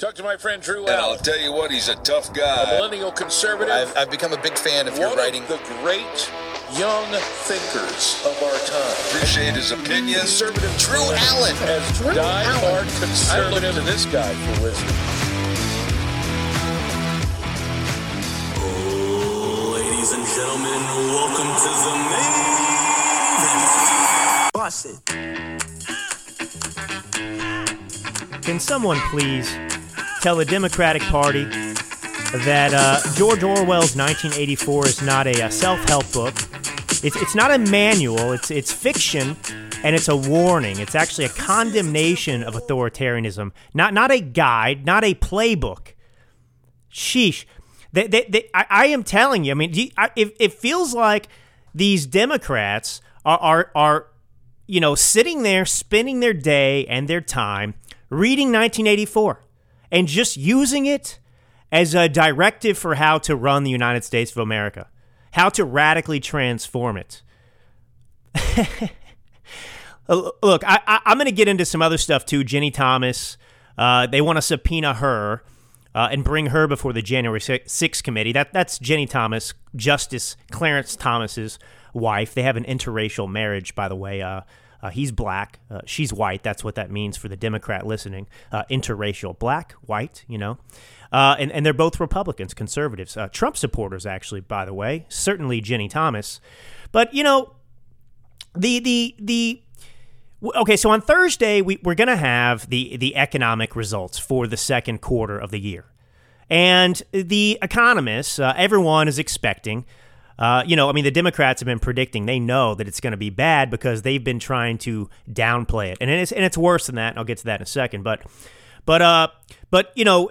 Talk to my friend Drew And I'll tell you what, he's a tough guy. a guy. millennial conservative. I've, I've become a big fan of your writing. of the great young thinkers of our time. Appreciate his opinion. Conservative Drew Allen. as Drew die-hard Allen. conservative. I look to this guy for wisdom. Ladies and gentlemen, welcome to the main event. Bust it. Can someone please tell the Democratic Party that uh, George Orwell's 1984 is not a, uh self-help book? It's, it's not a manual. It's it's fiction, and it's a warning. It's actually a condemnation of authoritarianism. Not not a guide, not a playbook. Sheesh. They, they, they, I, I am telling you. I mean, you- I, it, it feels like these Democrats are, are are you know sitting there spending their day and their time reading 1984 and just using it as a directive for how to run the United States of America, how to radically transform it. Look, I, I'm going to get into some other stuff too. Ginni Thomas, uh, they want to subpoena her uh, and bring her before the January 6th committee. That that's Ginni Thomas, Justice Clarence Thomas's wife. They have an interracial marriage, by the way. Uh, uh, he's black, uh, she's white. That's what that means for the Democrat listening. Uh, interracial, black, white, you know. Uh, and, and they're both Republicans, conservatives, uh, Trump supporters, actually, by the way. Certainly Ginni Thomas. But, you know, the, the, the, okay, so on Thursday, we, we're going to have the, the economic results for the second quarter of the year. And the economists, uh, everyone is expecting, uh, you know, I mean, the Democrats have been predicting they know that it's going to be bad because they've been trying to downplay it, and it's and it's worse than that. I'll get to that in a second. But, but, uh, but you know,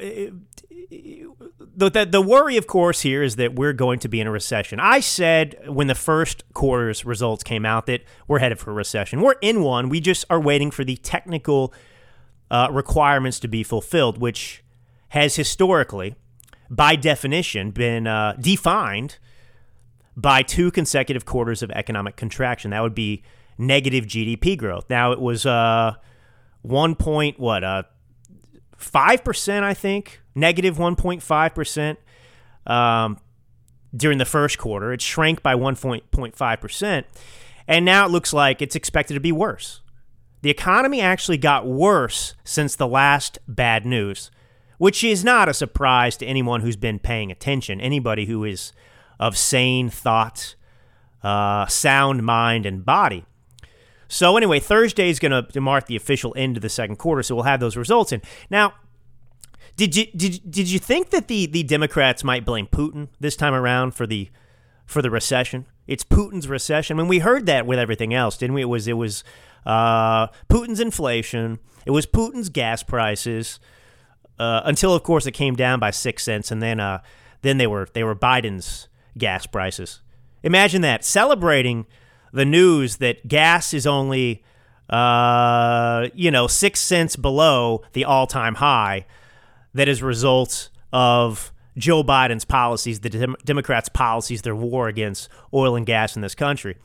the, the the worry, of course, here is that we're going to be in a recession. I said when the first quarter's results came out that we're headed for a recession. We're in one. We just are waiting for the technical uh, requirements to be fulfilled, which has historically, by definition, been uh, defined by two consecutive quarters of economic contraction. That would be negative GDP growth. Now it was uh, one point what uh five percent, I think, negative one point five percent um, during the first quarter. It shrank by one point five percent, and now it looks like it's expected to be worse. The economy actually got worse since the last bad news, which is not a surprise to anyone who's been paying attention. Anybody who is of sane thought, uh, sound mind, and body. So anyway, Thursday is going to mark the official end of the second quarter, so we'll have those results in. Now, did you did did you think that the the Democrats might blame Putin this time around for the for the recession? It's Putin's recession. I mean, we heard that with everything else, didn't we? It was it was uh, Putin's inflation. It was Putin's gas prices. Uh, until of course it came down by six cents, and then uh, then they were they were Biden's gas prices. Imagine that celebrating the news that gas is only uh, you know six cents below the all time high. That is a result of Joe Biden's policies, the Dem- Democrats' policies, their war against oil and gas in this country.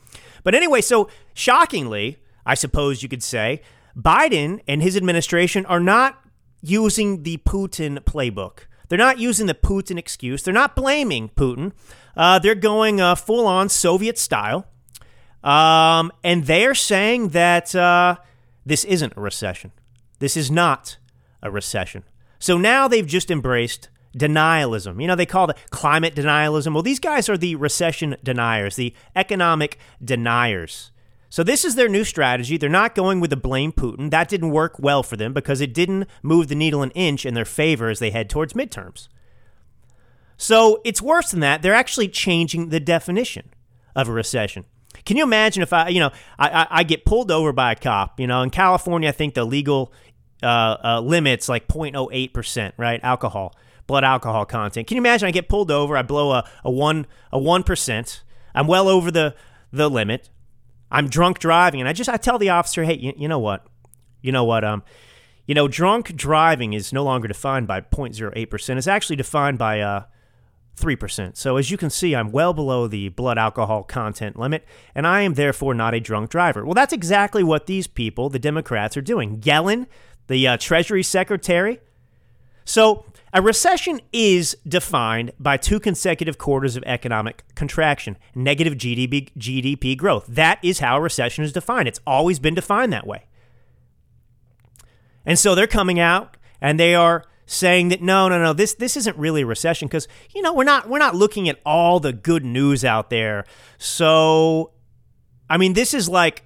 But anyway, so shockingly, I suppose you could say, Biden and his administration are not using the Putin playbook. They're not using the Putin excuse. They're not blaming Putin. Uh, they're going uh, full on Soviet style. Um, and they're saying that uh, this isn't a recession. This is not a recession. So now they've just embraced denialism. You know, they call it climate denialism. Well, these guys are the recession deniers, the economic deniers. So this is their new strategy. They're not going with the blame Putin. That didn't work well for them because it didn't move the needle an inch in their favor as they head towards midterms. So it's worse than that. They're actually changing the definition of a recession. Can you imagine if I, you know, I, I, I get pulled over by a cop? You know, in California, I think the legal uh, uh, limits like 0.08 percent, right? Alcohol, blood alcohol content. Can you imagine? I get pulled over. I blow a, a one a one percent. I'm well over the the limit. I'm drunk driving, and I just I tell the officer, hey, you, you know what, you know what, um, you know, drunk driving is no longer defined by 0.08 percent. It's actually defined by uh 3%. So as you can see, I'm well below the blood alcohol content limit, and I am therefore not a drunk driver. Well, that's exactly what these people, the Democrats, are doing. Yellen, the uh, Treasury Secretary, So, a recession is defined by two consecutive quarters of economic contraction, negative GDP, GDP growth. That is how a recession is defined. It's always been defined that way. And so they're coming out and they are saying that no, no, no, this this isn't really a recession because you know we're not we're not looking at all the good news out there. So, I mean, this is like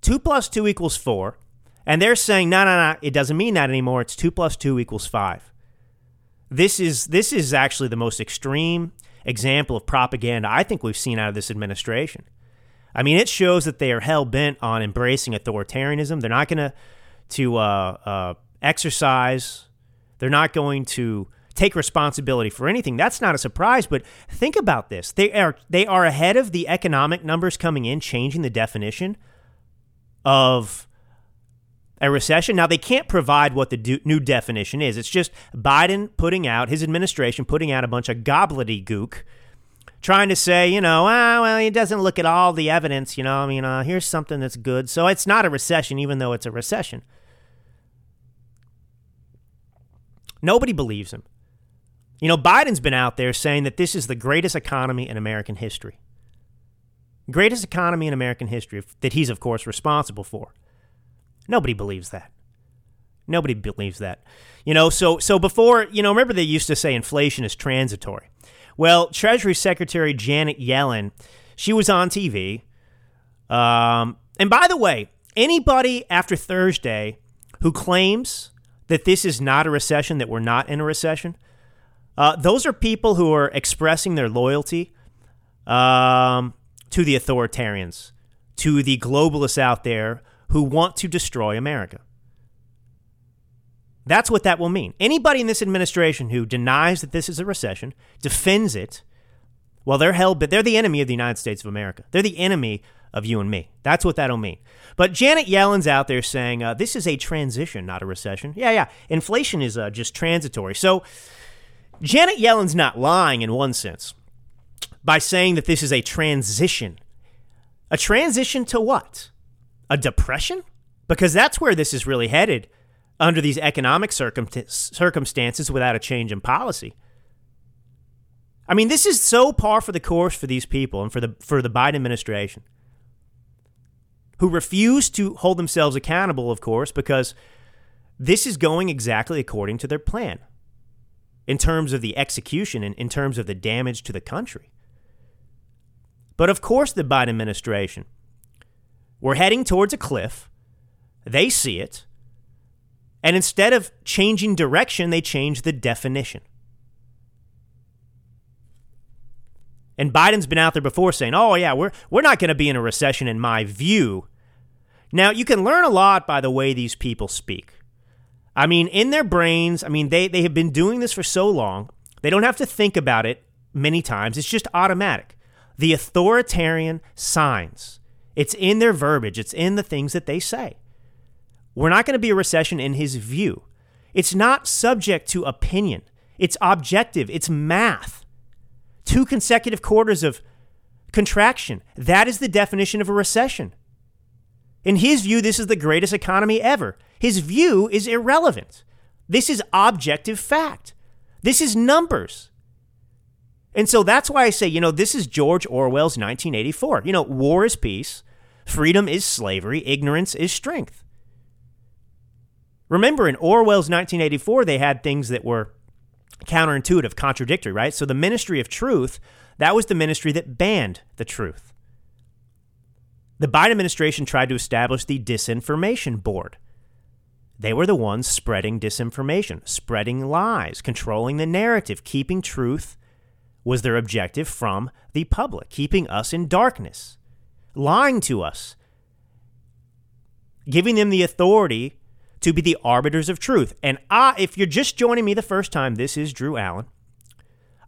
two plus two equals four, and they're saying no, no, no, it doesn't mean that anymore. It's two plus two equals five. This is this is actually the most extreme example of propaganda I think we've seen out of this administration. I mean, it shows that they are hell bent on embracing authoritarianism. They're not going to to uh, uh, exercise. They're not going to take responsibility for anything. That's not a surprise. But think about this: they are they are ahead of the economic numbers coming in, changing the definition of a recession. Now, they can't provide what the do- new definition is. It's just Biden putting out, his administration putting out a bunch of gobbledygook, trying to say, you know, ah, well, he doesn't look at all the evidence, you know, I mean, uh, here's something that's good. So it's not a recession, even though it's a recession. Nobody believes him. You know, Biden's been out there saying that this is the greatest economy in American history. Greatest economy in American history that he's, of course, responsible for. Nobody believes that. Nobody believes that. You know, so so before, you know, remember they used to say inflation is transitory. Well, Treasury Secretary Janet Yellen, she was on TV. Um, and by the way, anybody after Thursday who claims that this is not a recession, that we're not in a recession, uh, those are people who are expressing their loyalty um, to the authoritarians, to the globalists out there who want to destroy America. That's what that will mean. Anybody in this administration who denies that this is a recession, defends it, well, they're held, but they're the enemy of the United States of America. They're the enemy of you and me. That's what that'll mean. But Janet Yellen's out there saying uh, this is a transition, not a recession. Yeah, yeah. Inflation is uh, just transitory. So Janet Yellen's not lying in one sense by saying that this is a transition. A transition to what? A depression? Because that's where this is really headed under these economic circum- circumstances without a change in policy. I mean, this is so par for the course for these people and for the for the Biden administration who refuse to hold themselves accountable, of course, because this is going exactly according to their plan in terms of the execution and in terms of the damage to the country. But of course, the Biden administration we're heading towards a cliff. They see it. And instead of changing direction, they change the definition. And Biden's been out there before saying, oh, yeah, we're, we're not going to be in a recession, in my view. Now, you can learn a lot by the way these people speak. I mean, in their brains, I mean, they, they have been doing this for so long, they don't have to think about it many times. It's just automatic. The authoritarian signs it's in their verbiage, it's in the things that they say. We're not going to be a recession in his view. It's not subject to opinion, it's objective, it's math. Two consecutive quarters of contraction. That is the definition of a recession. In his view, this is the greatest economy ever. His view is irrelevant. This is objective fact. This is numbers. And so that's why I say, you know, this is George Orwell's 1984. You know, war is peace, Freedom is slavery, ignorance is strength. Remember, in Orwell's 1984, they had things that were counterintuitive, contradictory, right? So the ministry of truth, that was the ministry that banned the truth. The Biden administration tried to establish the Disinformation Board. They were the ones spreading disinformation, spreading lies, controlling the narrative, keeping truth was their objective from the public, keeping us in darkness lying to us, giving them the authority to be the arbiters of truth. And I, if you're just joining me the first time, this is Drew Allen.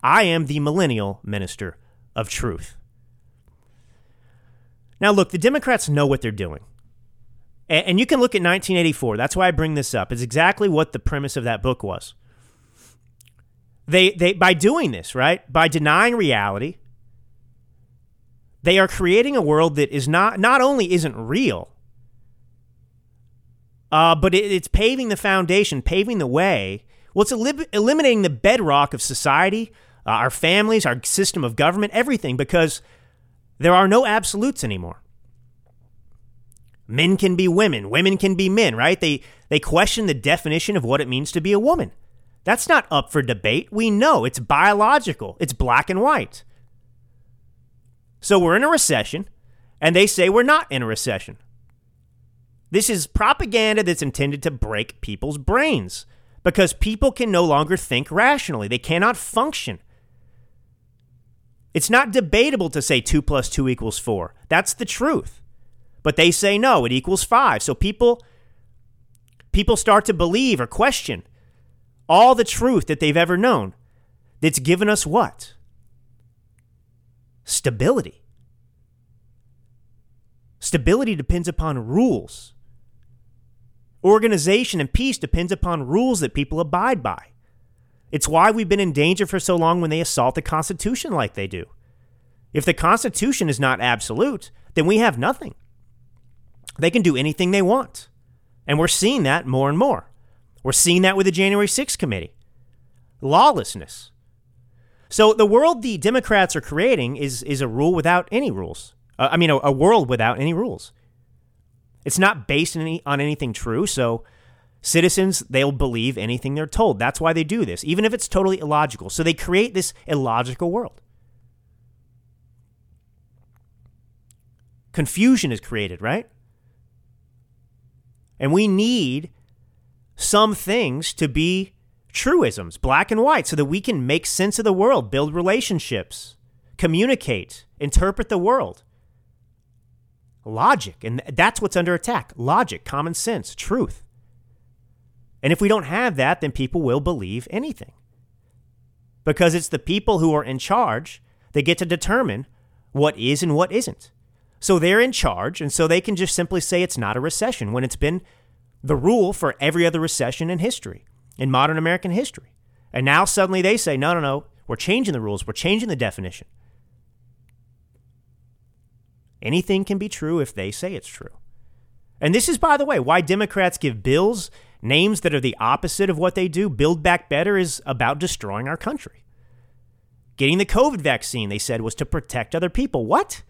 I am the millennial minister of truth. Now, look, the Democrats know what they're doing. And, you can look at 1984. That's why I bring this up. It's exactly what the premise of that book was. They, they, by doing this, right, by denying reality, they are creating a world that is not not only isn't real, uh, but it, it's paving the foundation, paving the way Well, it's elim- eliminating the bedrock of society, uh, our families, our system of government, everything, because there are no absolutes anymore. Men can be women, women can be men, right? They they question the definition of what it means to be a woman. That's not up for debate. We know it's biological. It's black and white. So we're in a recession, and they say we're not in a recession. This is propaganda that's intended to break people's brains because people can no longer think rationally. They cannot function. It's not debatable to say 2 plus 2 equals 4. That's the truth. But they say no, it equals 5. So people people start to believe or question all the truth that they've ever known. That's given us what? Stability. Stability depends upon rules. Organization and peace depends upon rules that people abide by. It's why we've been in danger for so long when they assault the Constitution like they do. If the Constitution is not absolute, then we have nothing. They can do anything they want. And we're seeing that more and more. We're seeing that with the January 6th committee. Lawlessness. So the world the Democrats are creating is, is a rule without any rules. Uh, I mean, a, a world without any rules. It's not based any, on anything true. So citizens, they'll believe anything they're told. That's why they do this, even if it's totally illogical. So they create this illogical world. Confusion is created, right? And we need some things to be truisms, black and white, so that we can make sense of the world, build relationships, communicate, interpret the world. Logic. And that's what's under attack logic, common sense, truth. And if we don't have that, then people will believe anything. Because it's the people who are in charge that get to determine what is and what isn't. So they're in charge, and so they can just simply say it's not a recession when it's been the rule for every other recession in history, in modern American history. And now suddenly they say, no, no, no, we're changing the rules, we're changing the definition. Anything can be true if they say it's true. And this is, by the way, why Democrats give bills names that are the opposite of what they do. Build Back Better is about destroying our country. Getting the COVID vaccine, they said, was to protect other people. What?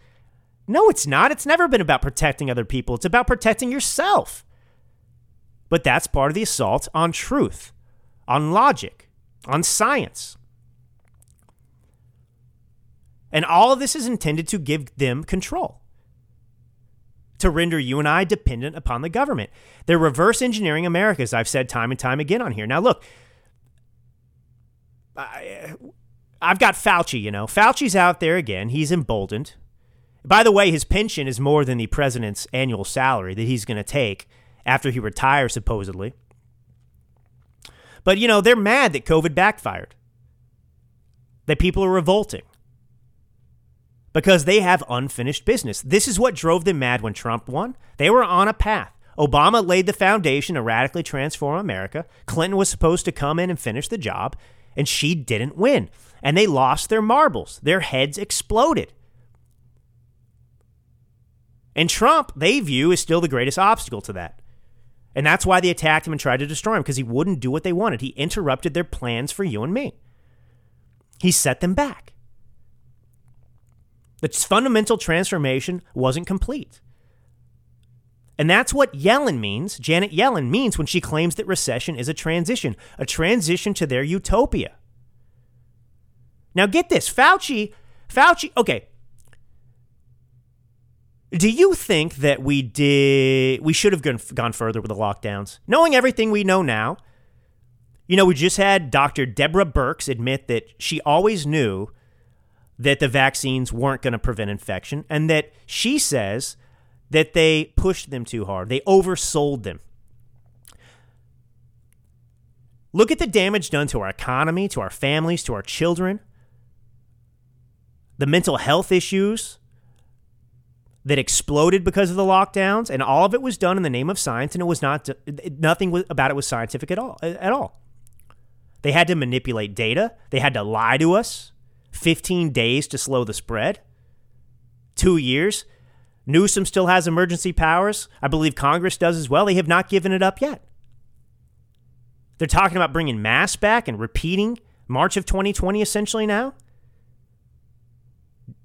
No, it's not. It's never been about protecting other people, it's about protecting yourself. But that's part of the assault on truth, on logic, on science. And all of this is intended to give them control, to render you and I dependent upon the government. They're reverse engineering America, as I've said time and time again on here. Now, look, I, I've got Fauci, you know. Fauci's out there again. He's emboldened. By the way, his pension is more than the president's annual salary that he's going to take after he retires, supposedly. But, you know, they're mad that COVID backfired, that people are revolting because they have unfinished business. This is what drove them mad when Trump won. They were on a path. Obama laid the foundation to radically transform America. Clinton was supposed to come in and finish the job, and she didn't win. And they lost their marbles. Their heads exploded. And Trump, they view, is still the greatest obstacle to that. And that's why they attacked him and tried to destroy him because he wouldn't do what they wanted. He interrupted their plans for you and me. He set them back. The fundamental transformation wasn't complete. And that's what Yellen means, Janet Yellen means when she claims that recession is a transition, a transition to their utopia. Now get this, Fauci, Fauci, okay, do you think that we did we should have gone, gone further with the lockdowns? Knowing everything we know now, you know, we just had Dr. Deborah Birx admit that she always knew that the vaccines weren't going to prevent infection and that she says that they pushed them too hard. They oversold them. Look at the damage done to our economy, to our families, to our children. The mental health issues that exploded because of the lockdowns, and all of it was done in the name of science, and it was not nothing about it was scientific at all. At all, they had to manipulate data. They had to lie to us. Fifteen days to slow the spread. Two years. Newsom still has emergency powers. I believe Congress does as well. They have not given it up yet. They're talking about bringing masks back and repeating March of 2020 essentially now.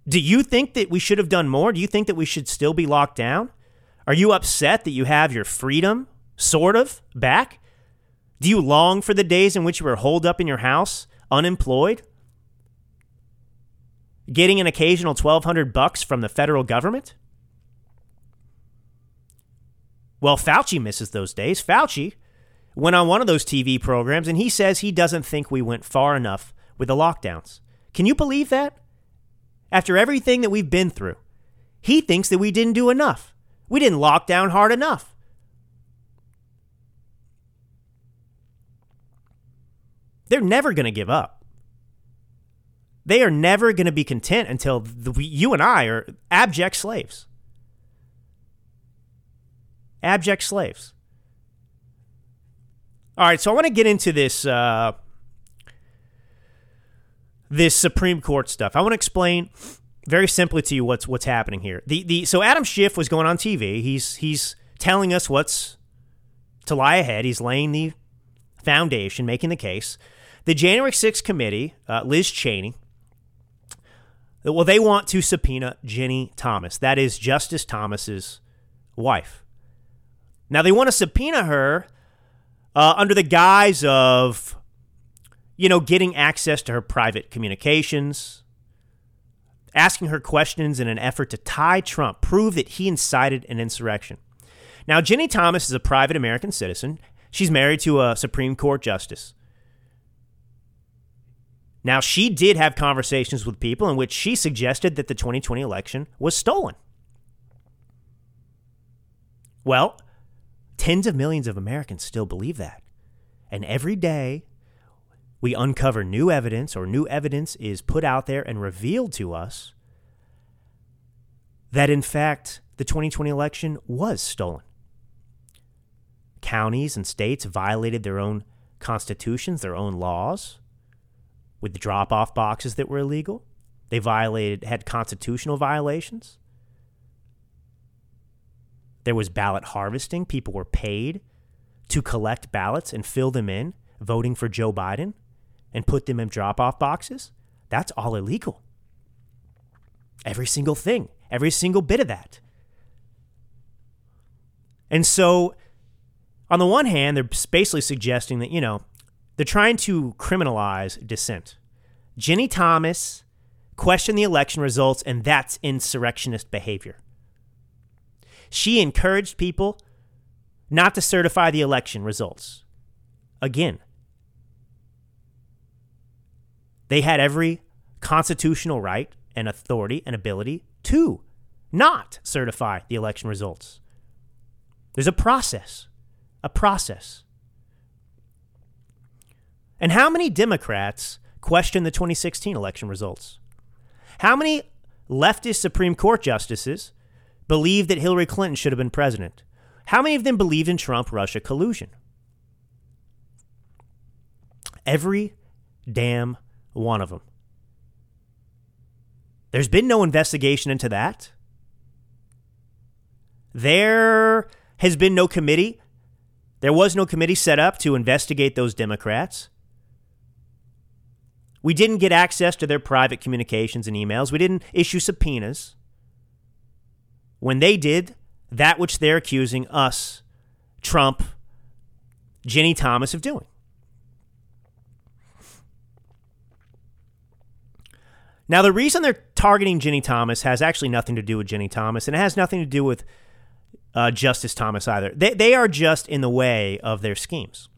Do you think that we should have done more? Do you think that we should still be locked down? Are you upset that you have your freedom, sort of, back? Do you long for the days in which you were holed up in your house, unemployed? Getting an occasional 1200 bucks from the federal government? Well, Fauci misses those days. Fauci went on one of those TV programs and he says he doesn't think we went far enough with the lockdowns. Can you believe that? After everything that we've been through, he thinks that we didn't do enough. We didn't lock down hard enough. They're never going to give up. They are never going to be content until the, you and I are abject slaves. Abject slaves. All right, so I want to get into this uh, this Supreme Court stuff. I want to explain very simply to you what's what's happening here. The the so Adam Schiff was going on TV. He's he's telling us what's to lie ahead. He's laying the foundation, making the case. The January 6th committee, uh, Liz Cheney, well, they want to subpoena Ginni Thomas. That is Justice Thomas's wife. Now they want to subpoena her uh, under the guise of, you know, getting access to her private communications, asking her questions in an effort to tie Trump, prove that he incited an insurrection. Now, Ginni Thomas is a private American citizen. She's married to a Supreme Court justice. Now, she did have conversations with people in which she suggested that the 2020 election was stolen. Well, Tens of millions of Americans still believe that. And every day we uncover new evidence or new evidence is put out there and revealed to us that, in fact, the 2020 election was stolen. Counties and states violated their own constitutions, their own laws, with the drop off boxes that were illegal. They violated, had constitutional violations. There was ballot harvesting. People were paid to collect ballots and fill them in, voting for Joe Biden and put them in drop off boxes. That's all illegal. Every single thing, every single bit of that. And so, on the one hand, they're basically suggesting that, you know, they're trying to criminalize dissent. Ginni Thomas questioned the election results, and that's insurrectionist behavior. She encouraged people not to certify the election results. Again, they had every constitutional right and authority and ability to not certify the election results. There's a process, a process. And how many Democrats questioned the 2016 election results? How many leftist Supreme Court justices believed that Hillary Clinton should have been president? How many of them believed in Trump Russia collusion? Every damn one of them. There's been no investigation into that. There has been no committee. There was no committee set up to investigate those Democrats. We didn't get access to their private communications and emails. We didn't issue subpoenas when they did that which they're accusing us, Trump, Ginni Thomas, of doing. Now, the reason they're targeting Ginni Thomas has actually nothing to do with Ginni Thomas, and it has nothing to do with uh, Justice Thomas either. They, they are just in the way of their schemes.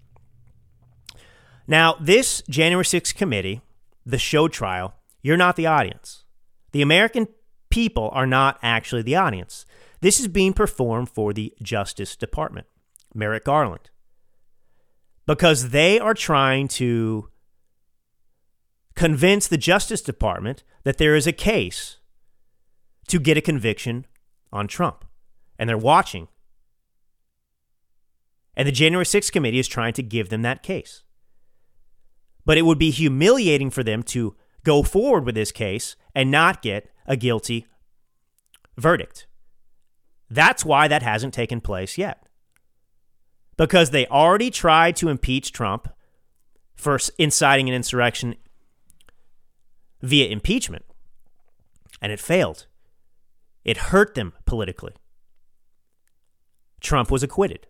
Now, this January 6th committee, the show trial, you're not the audience. The American people are not actually the audience. This is being performed for the Justice Department, Merrick Garland, because they are trying to convince the Justice Department that there is a case to get a conviction on Trump. And they're watching. And the January 6th committee is trying to give them that case. But it would be humiliating for them to go forward with this case and not get a guilty verdict. That's why that hasn't taken place yet. because they already tried to impeach Trump for inciting an insurrection via impeachment, and it failed. It hurt them politically. Trump was acquitted.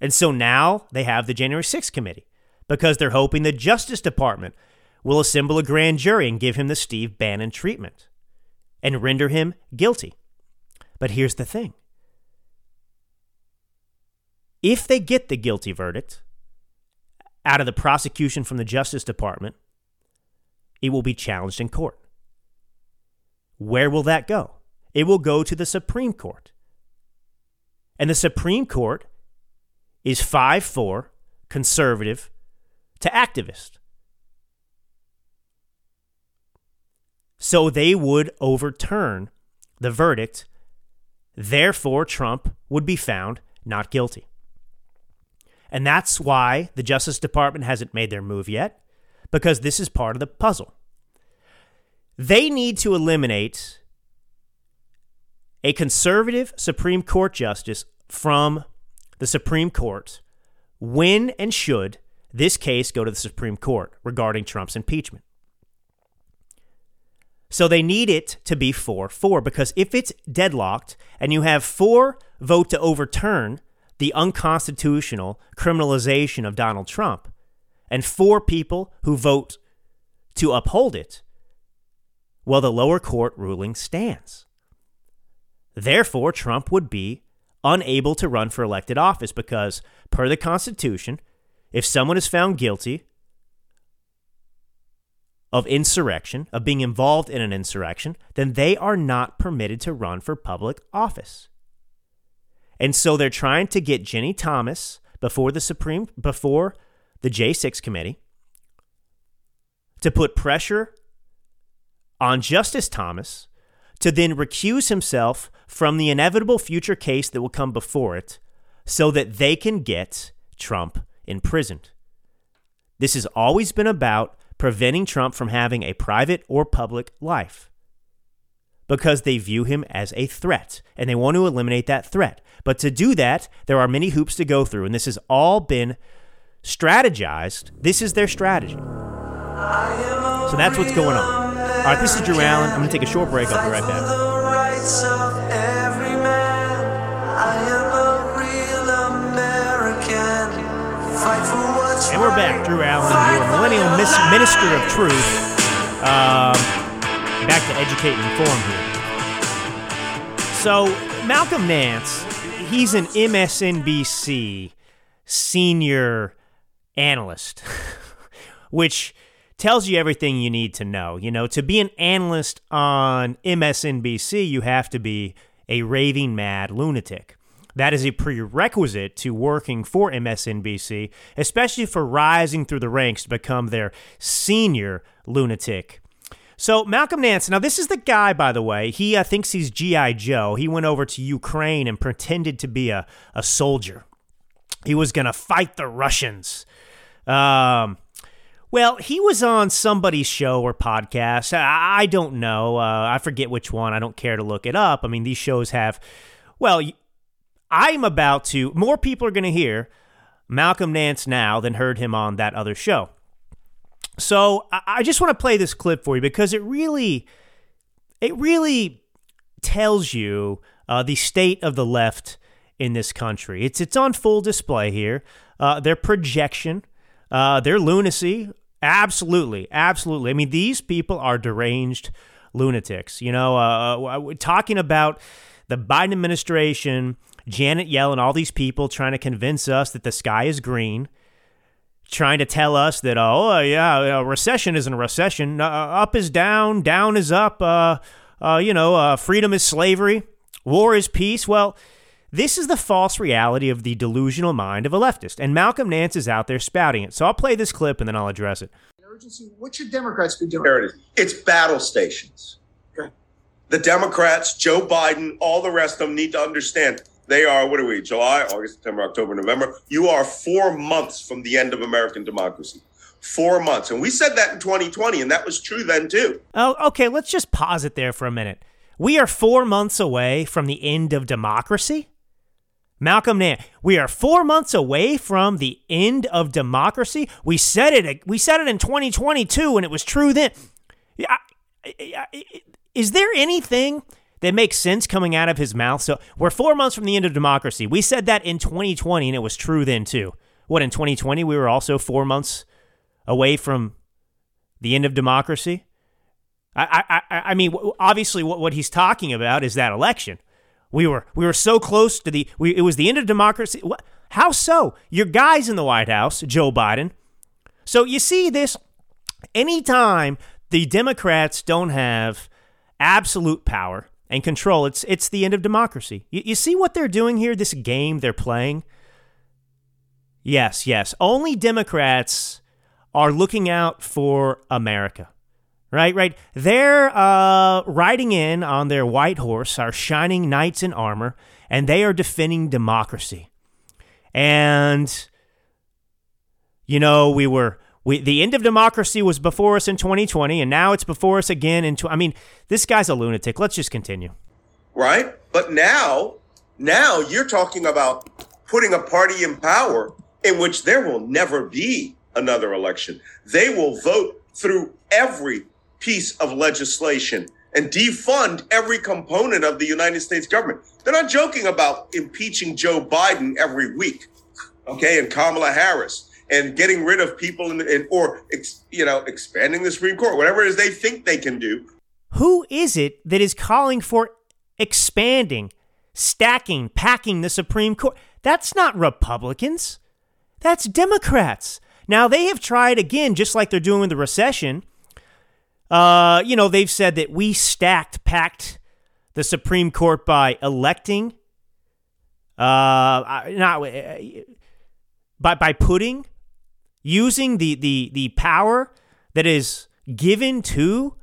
And so now they have the January 6th committee because they're hoping the Justice Department will assemble a grand jury and give him the Steve Bannon treatment and render him guilty. But here's the thing if they get the guilty verdict out of the prosecution from the Justice Department, it will be challenged in court. Where will that go? It will go to the Supreme Court. And the Supreme Court is 5 4 conservative to activist. So they would overturn the verdict. Therefore, Trump would be found not guilty. And that's why the Justice Department hasn't made their move yet, because this is part of the puzzle. They need to eliminate a conservative Supreme Court justice from the Supreme Court when and should this case go to the Supreme Court regarding Trump's impeachment. So they need it to be 4 4 because if it's deadlocked and you have four vote to overturn the unconstitutional criminalization of Donald Trump and four people who vote to uphold it, well, the lower court ruling stands. Therefore, Trump would be unable to run for elected office because, per the Constitution, if someone is found guilty of insurrection, of being involved in an insurrection, then they are not permitted to run for public office. And so they're trying to get Ginni Thomas before the Supreme before the J6 committee to put pressure on Justice Thomas to then recuse himself from the inevitable future case that will come before it so that they can get Trump imprisoned. This has always been about preventing Trump from having a private or public life because they view him as a threat and they want to eliminate that threat. But to do that, there are many hoops to go through, and this has all been strategized. This is their strategy. So that's what's going on. All right, this is Drew Allen. I'm going to take a short break. I'll be right back. And we're back, Drew Allen, your millennial minister of truth. Um, back to educate and inform here. So, Malcolm Nance, he's an MSNBC senior analyst, which tells you everything you need to know. You know, to be an analyst on MSNBC, you have to be a raving mad lunatic. That is a prerequisite to working for MSNBC, especially for rising through the ranks to become their senior lunatic. So, Malcolm Nance, now this is the guy, by the way, he uh, thinks he's G.I. Joe. He went over to Ukraine and pretended to be a, a soldier. He was going to fight the Russians. Um, well, he was on somebody's show or podcast. I, I don't know. Uh, I forget which one. I don't care to look it up. I mean, these shows have, well, I'm about to, more people are going to hear Malcolm Nance now than heard him on that other show. So I, I just want to play this clip for you because it really, it really tells you uh, the state of the left in this country. It's it's on full display here. Uh, their projection, uh, their lunacy, absolutely, absolutely. I mean, these people are deranged lunatics. You know, uh, talking about the Biden administration, Janet Yellen, all these people trying to convince us that the sky is green trying to tell us that oh yeah a recession isn't a recession uh, up is down down is up uh, uh, you know uh, freedom is slavery war is peace well this is the false reality of the delusional mind of a leftist and malcolm nance is out there spouting it so i'll play this clip and then i'll address it urgency what should democrats be doing there it is it's battle stations okay. the democrats joe biden all the rest of them need to understand they are, what are we, July, August, September, October, November? You are four months from the end of American democracy. Four months. And we said that in 2020, and that was true then too. Oh, okay. Let's just pause it there for a minute. We are four months away from the end of democracy? Malcolm Nance. We are four months away from the end of democracy. We said it. We said it in 2022, and it was true then. Is there anything that makes sense coming out of his mouth? So we're four months from the end of democracy. We said that in 2020, and it was true then too. What in 2020 we were also four months away from the end of democracy. I, I, I mean, obviously, what, what he's talking about is that election. We were we were so close to the we, it was the end of democracy. What? How so? Your guys in the White House, Joe Biden. So you see this anytime the Democrats don't have absolute power and control, it's it's the end of democracy. You, you see what they're doing here? This game they're playing. Yes, yes. Only Democrats are looking out for America right? Right. They're uh, riding in on their white horse, our shining knights in armor, and they are defending democracy. And you know, we were we the end of democracy was before us in 2020, and now it's before us again in. Tw- I mean, this guy's a lunatic. Let's just continue. Right, but now, now you're talking about putting a party in power in which there will never be another election. They will vote through every piece of legislation and defund every component of the United States government. They're not joking about impeaching Joe Biden every week, okay, and Kamala Harris and getting rid of people in, in or ex, you know expanding the Supreme Court, whatever it is they think they can do. Who is it that is calling for expanding, stacking, packing the Supreme Court? That's not Republicans. That's Democrats. Now they have tried again, just like they're doing with the recession uh, you know, they've said that we stacked, packed the Supreme Court by electing, uh, not uh, by by putting, using the the the power that is given to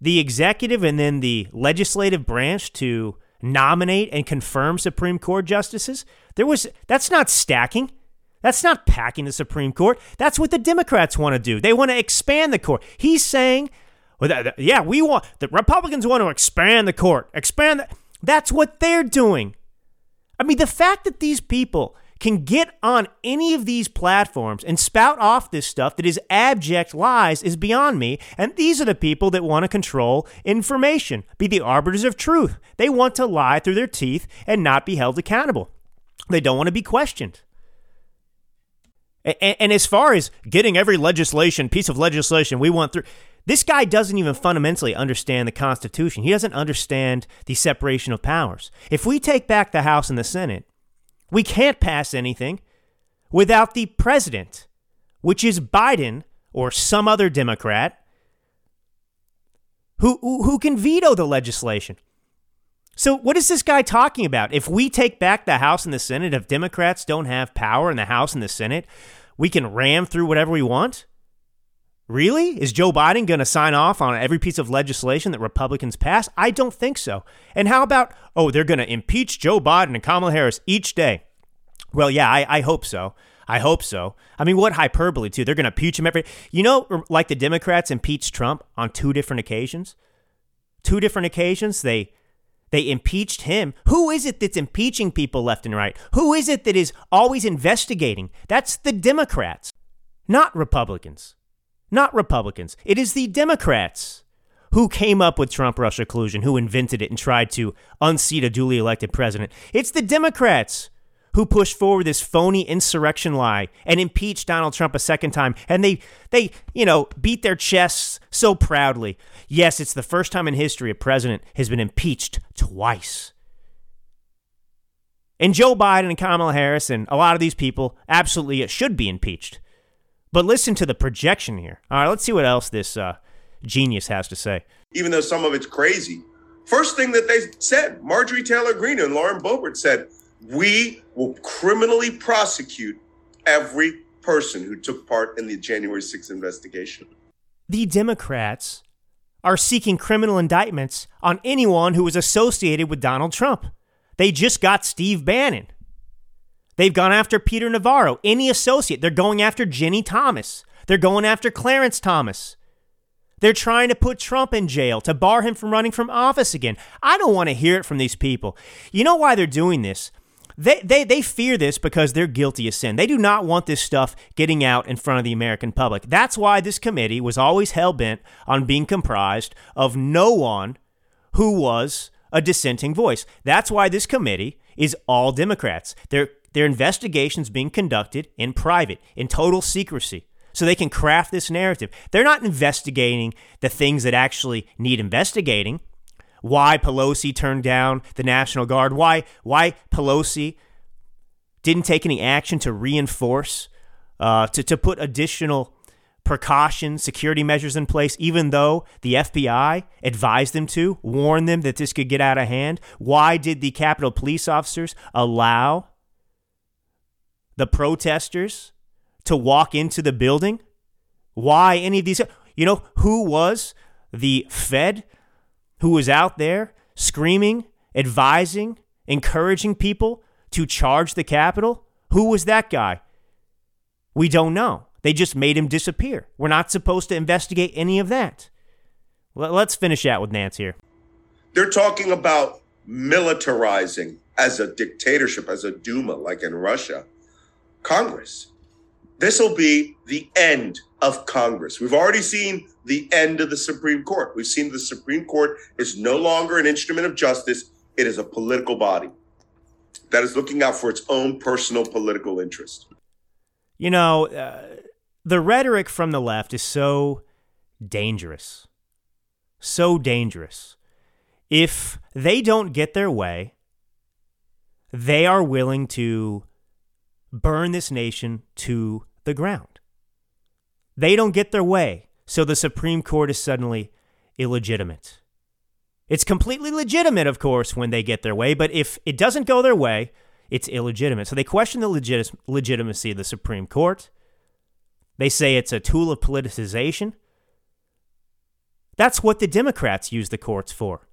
the executive and then the legislative branch to nominate and confirm Supreme Court justices. There was that's not stacking. That's not packing the Supreme Court. That's what the Democrats want to do. They want to expand the court. He's saying, yeah, we want, the Republicans want to expand the court. Expand. The, that's what they're doing. I mean, the fact that these people can get on any of these platforms and spout off this stuff that is abject lies is beyond me. And these are the people that want to control information, be the arbiters of truth. They want to lie through their teeth and not be held accountable. They don't want to be questioned. And, and as far as getting every legislation, piece of legislation we want through, this guy doesn't even fundamentally understand the Constitution. He doesn't understand the separation of powers. If we take back the House and the Senate, we can't pass anything without the president, which is Biden or some other Democrat who, who, who can veto the legislation. So, what is this guy talking about? If we take back the House and the Senate, if Democrats don't have power in the House and the Senate, we can ram through whatever we want? Really? Is Joe Biden going to sign off on every piece of legislation that Republicans pass? I don't think so. And how about, oh, they're going to impeach Joe Biden and Kamala Harris each day? Well, yeah, I, I hope so. I hope so. I mean, what hyperbole, too? They're going to impeach him every. You know, like the Democrats impeached Trump on two different occasions? Two different occasions, they they impeached him. Who is it that's impeaching people left and right? Who is it that is always investigating? That's the Democrats, not Republicans. Not Republicans. It is the Democrats who came up with Trump Russia collusion, who invented it and tried to unseat a duly elected president. It's the Democrats who pushed forward this phony insurrection lie and impeached Donald Trump a second time. And they, they, you know, beat their chests so proudly. Yes, it's the first time in history a president has been impeached twice. And Joe Biden and Kamala Harris and a lot of these people absolutely should be impeached. But listen to the projection here. All right, let's see what else this uh, genius has to say. Even though some of it's crazy. First thing that they said, Marjorie Taylor Greene and Lauren Boebert said, we will criminally prosecute every person who took part in the January 6th investigation. The Democrats are seeking criminal indictments on anyone who was associated with Donald Trump. They just got Steve Bannon. They've gone after Peter Navarro, any associate. They're going after Ginni Thomas. They're going after Clarence Thomas. They're trying to put Trump in jail to bar him from running from office again. I don't want to hear it from these people. You know why they're doing this? They, they, they fear this because they're guilty of sin. They do not want this stuff getting out in front of the American public. That's why this committee was always hell bent on being comprised of no one who was a dissenting voice. That's why this committee is all Democrats. Their, their investigations being conducted in private, in total secrecy so they can craft this narrative. They're not investigating the things that actually need investigating. Why Pelosi turned down the National Guard, why why Pelosi didn't take any action to reinforce, uh, to, to put additional precautions, security measures in place, even though the FBI advised them to, warned them that this could get out of hand? Why did the Capitol police officers allow the protesters to walk into the building? Why any of these? You know, who was the Fed who was out there screaming, advising, encouraging people to charge the Capitol? Who was that guy? We don't know. They just made him disappear. We're not supposed to investigate any of that. Let's finish out with Nance here. They're talking about militarizing as a dictatorship, as a Duma, like in Russia, Congress. This will be the end of Congress. We've already seen the end of the Supreme Court. We've seen the Supreme Court is no longer an instrument of justice, it is a political body that is looking out for its own personal political interest. You know, uh, the rhetoric from the left is so dangerous. So dangerous. If they don't get their way, they are willing to burn this nation to the ground. They don't get their way, so the Supreme Court is suddenly illegitimate. It's completely legitimate, of course, when they get their way, but if it doesn't go their way, it's illegitimate. So they question the legit- legitimacy of the Supreme Court. They say it's a tool of politicization. That's what the Democrats use the courts for.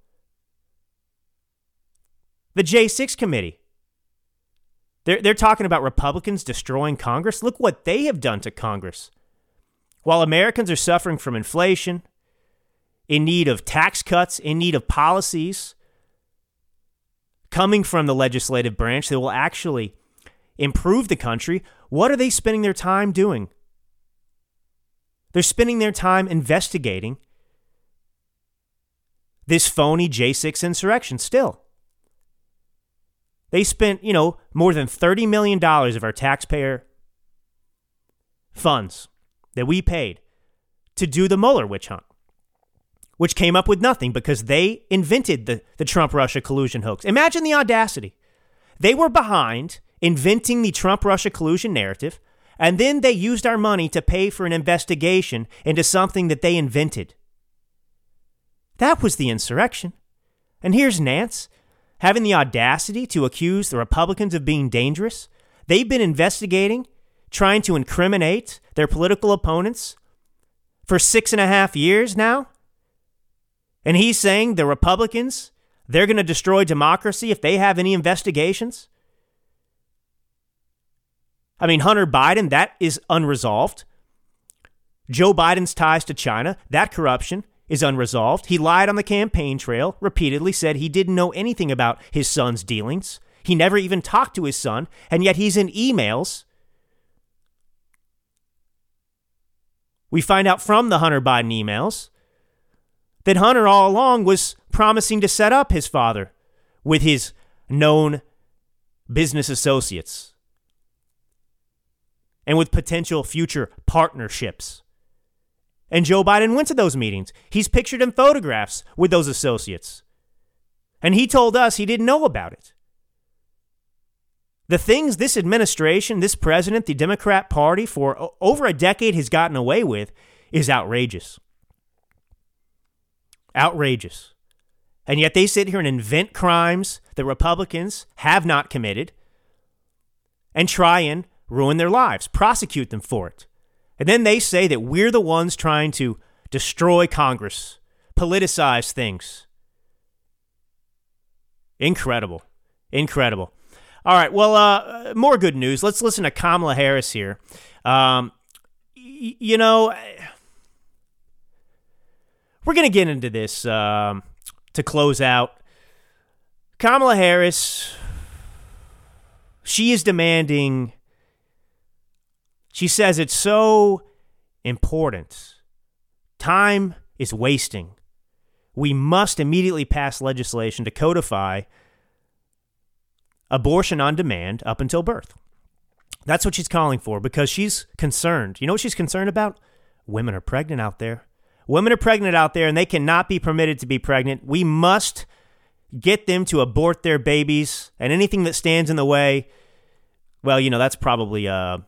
The J6 committee they're, they're talking about Republicans destroying Congress. Look what they have done to Congress. While Americans are suffering from inflation, in need of tax cuts, in need of policies coming from the legislative branch that will actually improve the country, what are they spending their time doing? They're spending their time investigating this phony J6 insurrection still. They spent, you know, more than $30 million of our taxpayer funds that we paid to do the Mueller witch hunt, which came up with nothing because they invented the, the Trump Russia collusion hoax. Imagine the audacity. They were behind inventing the Trump Russia collusion narrative, and then they used our money to pay for an investigation into something that they invented. That was the insurrection. And here's Nance having the audacity to accuse the Republicans of being dangerous. They've been investigating, trying to incriminate their political opponents for six and a half years now. And he's saying the Republicans, they're going to destroy democracy if they have any investigations. I mean, Hunter Biden, that is unresolved. Joe Biden's ties to China, that corruption is unresolved. He lied on the campaign trail, repeatedly said he didn't know anything about his son's dealings. He never even talked to his son, and yet he's in emails. We find out from the Hunter Biden emails that Hunter all along was promising to set up his father with his known business associates and with potential future partnerships. And Joe Biden went to those meetings. He's pictured in photographs with those associates. And he told us he didn't know about it. The things this administration, this president, the Democrat Party for over a decade has gotten away with is outrageous. Outrageous. And yet they sit here and invent crimes that Republicans have not committed and try and ruin their lives, prosecute them for it. And then they say that we're the ones trying to destroy Congress, politicize things. Incredible. Incredible. All right. Well, uh, more good news. Let's listen to Kamala Harris here. Um, y- you know, we're going to get into this um, to close out. Kamala Harris, she is demanding, she says it's so important. Time is wasting. We must immediately pass legislation to codify abortion on demand up until birth. That's what she's calling for because she's concerned. You know what she's concerned about? Women are pregnant out there. Women are pregnant out there and they cannot be permitted to be pregnant. We must get them to abort their babies and anything that stands in the way. Well, you know, that's probably a,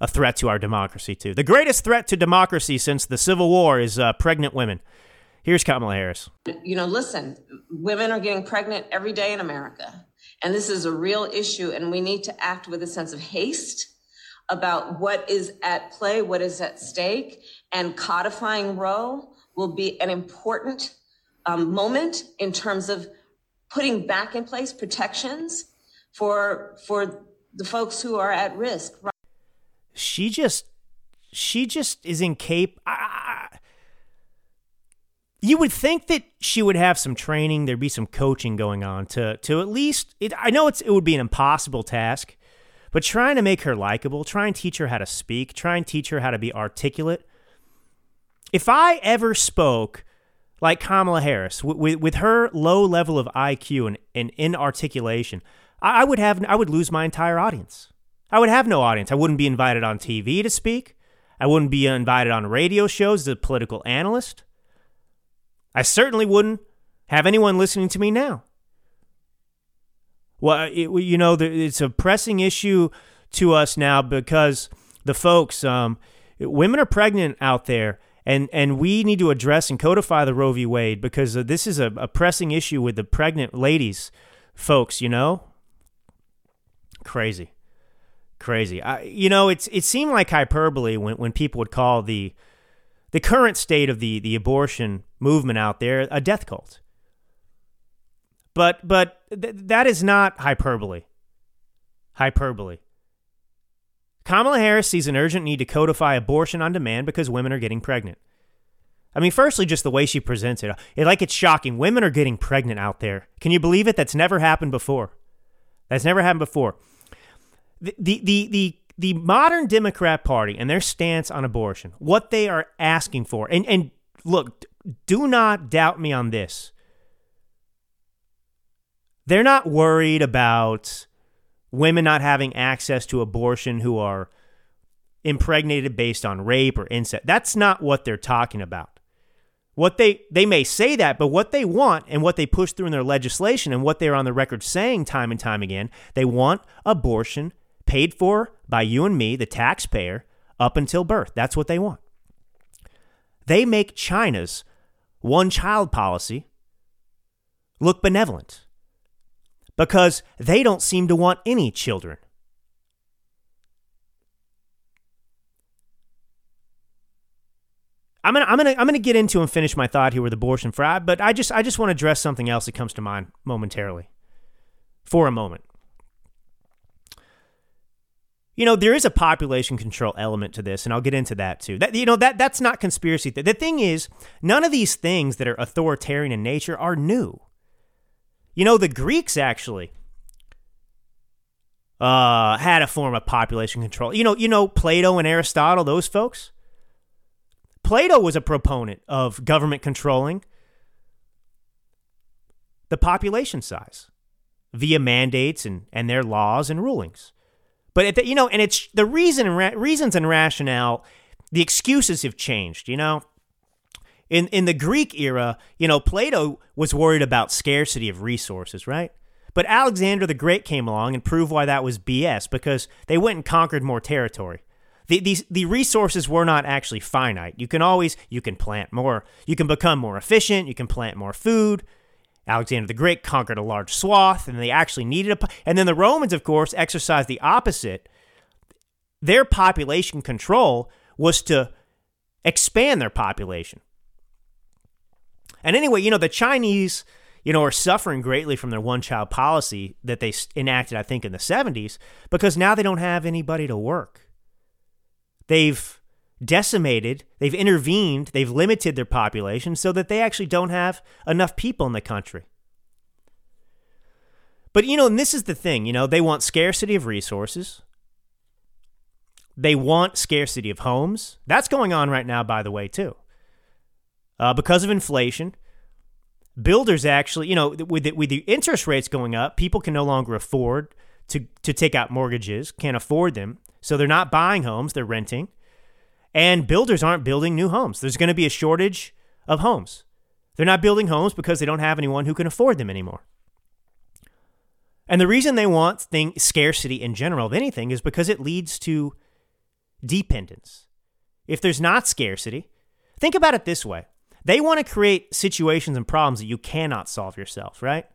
a threat to our democracy, too. The greatest threat to democracy since the Civil War is uh, pregnant women. Here's Kamala Harris. You know, listen, women are getting pregnant every day in America. And this is a real issue, and we need to act with a sense of haste about what is at play, what is at stake, and codifying Roe will be an important um, moment in terms of putting back in place protections for for the folks who are at risk. She just she just is in incapable. You would think that she would have some training, there'd be some coaching going on to to at least. It, I know it's it would be an impossible task, but trying to make her likable, try and teach her how to speak, try and teach her how to be articulate. If I ever spoke like Kamala Harris with, with her low level of IQ and, and inarticulation, I, I would have I would lose my entire audience. I would have no audience. I wouldn't be invited on TV to speak. I wouldn't be invited on radio shows as a political analyst. I certainly wouldn't have anyone listening to me now. Well, it, you know, it's a pressing issue to us now because the folks, um, women are pregnant out there, and and we need to address and codify the Roe v. Wade because uh, this is a, a pressing issue with the pregnant ladies, folks. You know, crazy, crazy. I, you know, it's it seemed like hyperbole when when people would call the the current state of the the abortion movement out there a death cult. But but th- that is not hyperbole. Hyperbole. Kamala Harris sees an urgent need to codify abortion on demand because women are getting pregnant. I mean, firstly, just the way she presents it, it like it's shocking. Women are getting pregnant out there. Can you believe it? That's never happened before. That's never happened before. The the the the, the modern Democrat Party and their stance on abortion, what they are asking for, and and look, do not doubt me on this. They're not worried about women not having access to abortion who are impregnated based on rape or incest. That's not what they're talking about. What they they may say that, but what they want and what they push through in their legislation and what they're on the record saying time and time again, they want abortion paid for by you and me, the taxpayer, up until birth. That's what they want. They make China's one child policy look benevolent because they don't seem to want any children. I'm gonna I'm gonna I'm gonna get into and finish my thought here with abortion for but I just I just want to address something else that comes to mind momentarily. For a moment. You know, there is a population control element to this, and I'll get into that too. That you know, that that's not conspiracy. The thing is, none of these things that are authoritarian in nature are new. You know, the Greeks actually uh, had a form of population control. You know, you know Plato and Aristotle, those folks. Plato was a proponent of government controlling the population size via mandates and, and their laws and rulings. But the, you know, and it's the reason reasons and rationale. The excuses have changed. You know, in in the Greek era, you know, Plato was worried about scarcity of resources, right? But Alexander the Great came along and proved why that was BS because they went and conquered more territory. The, these, the resources were not actually finite. You can always you can plant more. You can become more efficient. You can plant more food. Alexander the Great conquered a large swath, and they actually needed a. And then the Romans, of course, exercised the opposite. Their population control was to expand their population. And anyway, you know, the Chinese, you know, are suffering greatly from their one child policy that they enacted, I think, in the 70s, because now they don't have anybody to work. They've decimated, they've intervened, they've limited their population so that they actually don't have enough people in the country. But, you know, and this is the thing, you know, they want scarcity of resources. They want scarcity of homes. That's going on right now, by the way, too. Uh, because of inflation, builders actually, you know, with the, with the interest rates going up, people can no longer afford to, to take out mortgages, can't afford them. So they're not buying homes, they're renting. And builders aren't building new homes. There's going to be a shortage of homes. They're not building homes because they don't have anyone who can afford them anymore. And the reason they want thing, scarcity in general of anything is because it leads to dependence. If there's not scarcity, think about it this way they want to create situations and problems that you cannot solve yourself, right?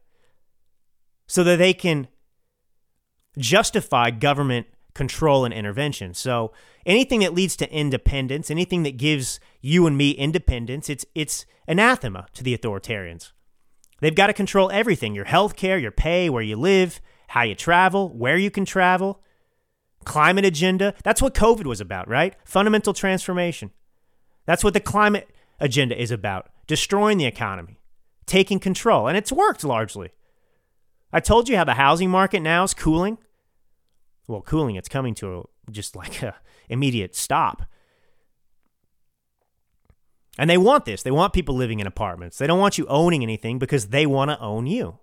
So that they can justify government control and intervention. So anything that leads to independence, anything that gives you and me independence, it's it's anathema to the authoritarians. They've got to control everything, your health care, your pay, where you live, how you travel, where you can travel, climate agenda. That's what COVID was about, right? Fundamental transformation. That's what the climate agenda is about destroying the economy, taking control. And it's worked largely. I told you how the housing market now is cooling. Well, cooling, it's coming to a, just like a immediate stop. And they want this. They want people living in apartments. They don't want you owning anything because they want to own you.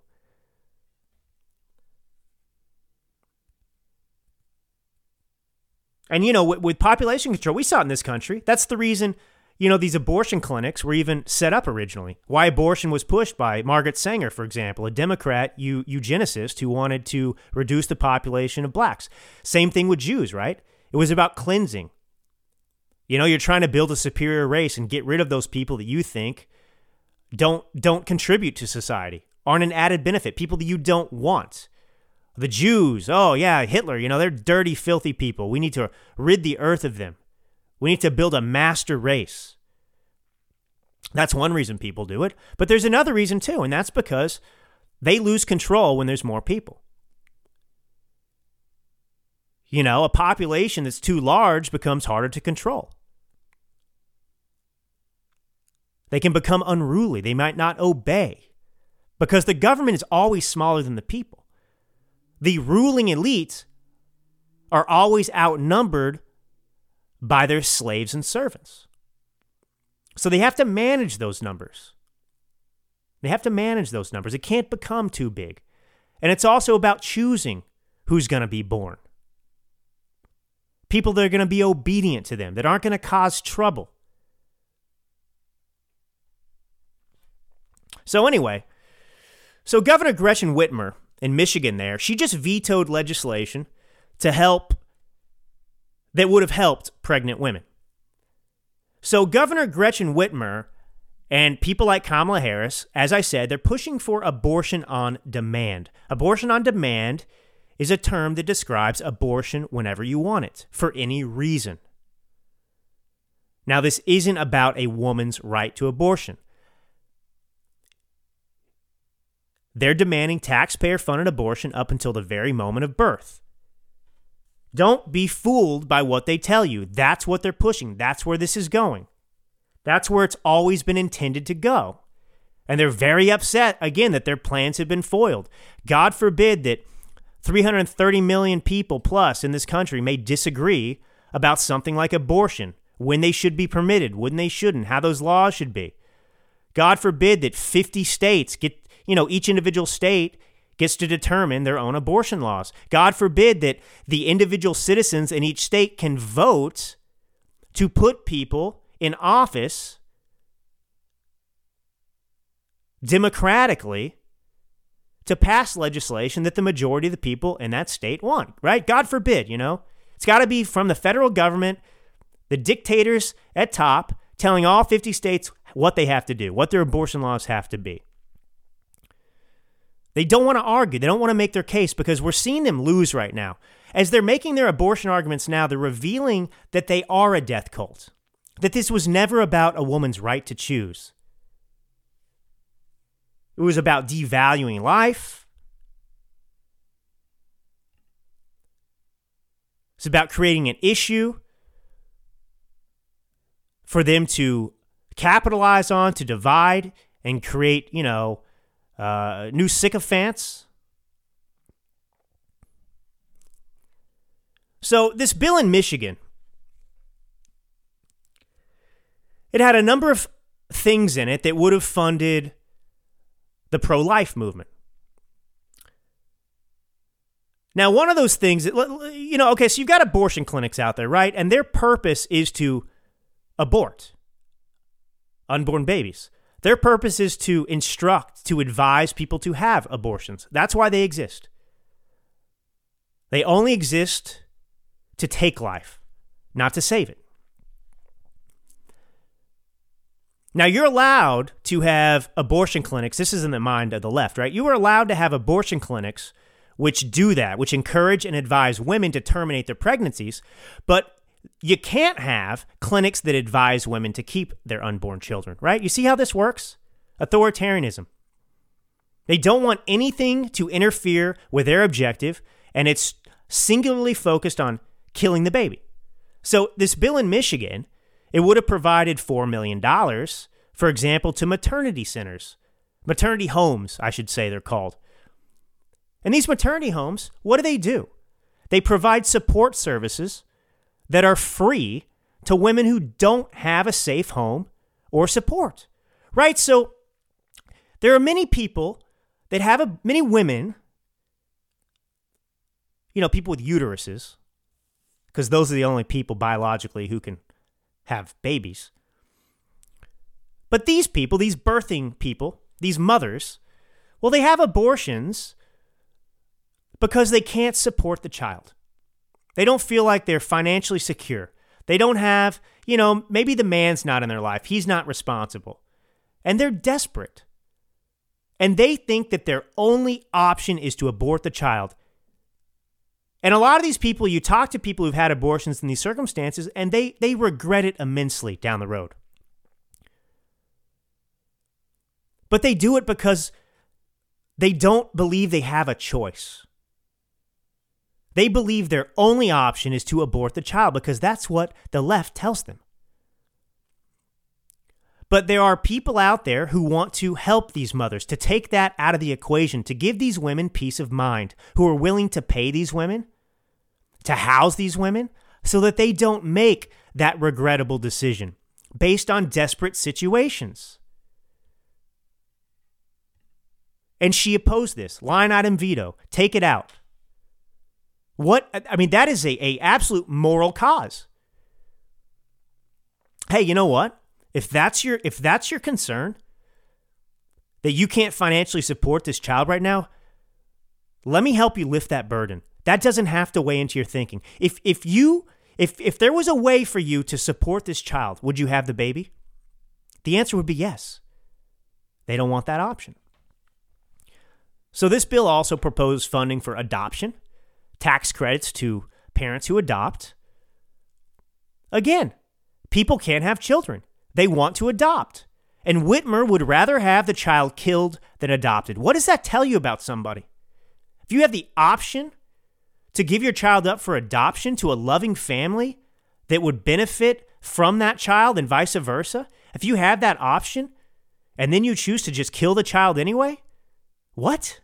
And, you know, with, with, population control, we saw it in this country. That's the reason, you know, these abortion clinics were even set up originally. Why abortion was pushed by Margaret Sanger, for example, a Democrat eu- eugenicist who wanted to reduce the population of blacks. Same thing with Jews, right? It was about cleansing. You know, you're trying to build a superior race and get rid of those people that you think don't don't contribute to society, aren't an added benefit, people that you don't want. The Jews, oh yeah, Hitler, you know, they're dirty, filthy people. We need to rid the earth of them. We need to build a master race. That's one reason people do it. But there's another reason too, and that's because they lose control when there's more people. You know, a population that's too large becomes harder to control. They can become unruly. They might not obey because the government is always smaller than the people the ruling elites are always outnumbered by their slaves and servants. So they have to manage those numbers. They have to manage those numbers. It can't become too big. And it's also about choosing who's going to be born. People that are going to be obedient to them, that aren't going to cause trouble. So, anyway, so Governor Gretchen Whitmer in Michigan there, she just vetoed legislation to help that would have helped pregnant women. So Governor Gretchen Whitmer and people like Kamala Harris, as I said, they're pushing for abortion on demand. Abortion on demand is a term that describes abortion whenever you want it, for any reason. Now, this isn't about a woman's right to abortion. They're demanding taxpayer funded abortion up until the very moment of birth. Don't be fooled by what they tell you. That's what they're pushing. That's where this is going. That's where it's always been intended to go. And they're very upset, again, that their plans have been foiled. God forbid that 330 million people plus in this country may disagree about something like abortion, when they should be permitted, when they shouldn't, how those laws should be. God forbid that 50 states get you know, each individual state gets to determine their own abortion laws. God forbid that the individual citizens in each state can vote to put people in office democratically to pass legislation that the majority of the people in that state want, right? God forbid, you know? It's got to be from the federal government, the dictators at top telling all 50 states what they have to do, what their abortion laws have to be. They don't want to argue. They don't want to make their case because we're seeing them lose right now. As they're making their abortion arguments now, they're revealing that they are a death cult, that this was never about a woman's right to choose. It was about devaluing life. It's about creating an issue for them to capitalize on, to divide and create, you know, uh, new sycophants. So, this bill in Michigan, it had a number of things in it that would have funded the pro life movement. Now, one of those things, that, you know, okay, so you've got abortion clinics out there, right? And their purpose is to abort unborn babies. Their purpose is to instruct, to advise people to have abortions. That's why they exist. They only exist to take life, not to save it. Now, you're allowed to have abortion clinics. This is in the mind of the left, right? You are allowed to have abortion clinics which do that, which encourage and advise women to terminate their pregnancies. But you can't have clinics that advise women to keep their unborn children, right? You see how this works? Authoritarianism. They don't want anything to interfere with their objective, and it's singularly focused on killing the baby. So, this bill in Michigan, it would have provided $4 million, for example, to maternity centers, maternity homes, I should say they're called. And these maternity homes, what do they do? They provide support services that are free to women who don't have a safe home or support. Right? So there are many people that have a, many women, you know, people with uteruses, because those are the only people biologically who can have babies. But these people, these birthing people, these mothers, well, they have abortions because they can't support the child. They don't feel like they're financially secure. They don't have, you know, maybe the man's not in their life. He's not responsible. And they're desperate. And they think that their only option is to abort the child. And a lot of these people, you talk to people who've had abortions in these circumstances, and they, they regret it immensely down the road. But they do it because they don't believe they have a choice. They believe their only option is to abort the child because that's what the left tells them. But there are people out there who want to help these mothers, to take that out of the equation, to give these women peace of mind, who are willing to pay these women, to house these women, so that they don't make that regrettable decision based on desperate situations. And she opposed this line item veto, take it out. What I mean, that is a, a absolute moral cause. Hey, you know what? If that's your if that's your concern, that you can't financially support this child right now, let me help you lift that burden. That doesn't have to weigh into your thinking. If if you if if there was a way for you to support this child, would you have the baby? The answer would be yes. They don't want that option. So this bill also proposed funding for adoption tax credits to parents who adopt. Again, people can't have children. They want to adopt. And Whitmer would rather have the child killed than adopted. What does that tell you about somebody? If you have the option to give your child up for adoption to a loving family that would benefit from that child and vice versa, if you have that option and then you choose to just kill the child anyway, what?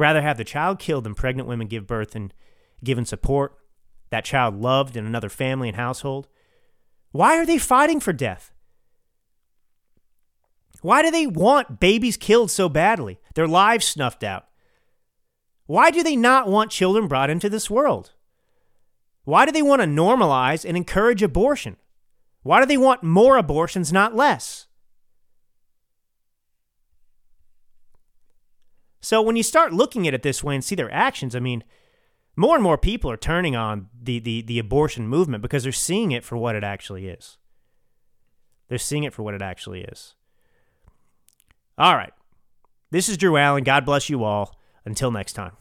Rather have the child killed than pregnant women give birth and given support, that child loved in another family and household? Why are they fighting for death? Why do they want babies killed so badly, their lives snuffed out? Why do they not want children brought into this world? Why do they want to normalize and encourage abortion? Why do they want more abortions, not less? So when you start looking at it this way and see their actions, I mean, more and more people are turning on the, the, the abortion movement because they're seeing it for what it actually is. They're seeing it for what it actually is. All right. This is Drew Allen. God bless you all. Until next time.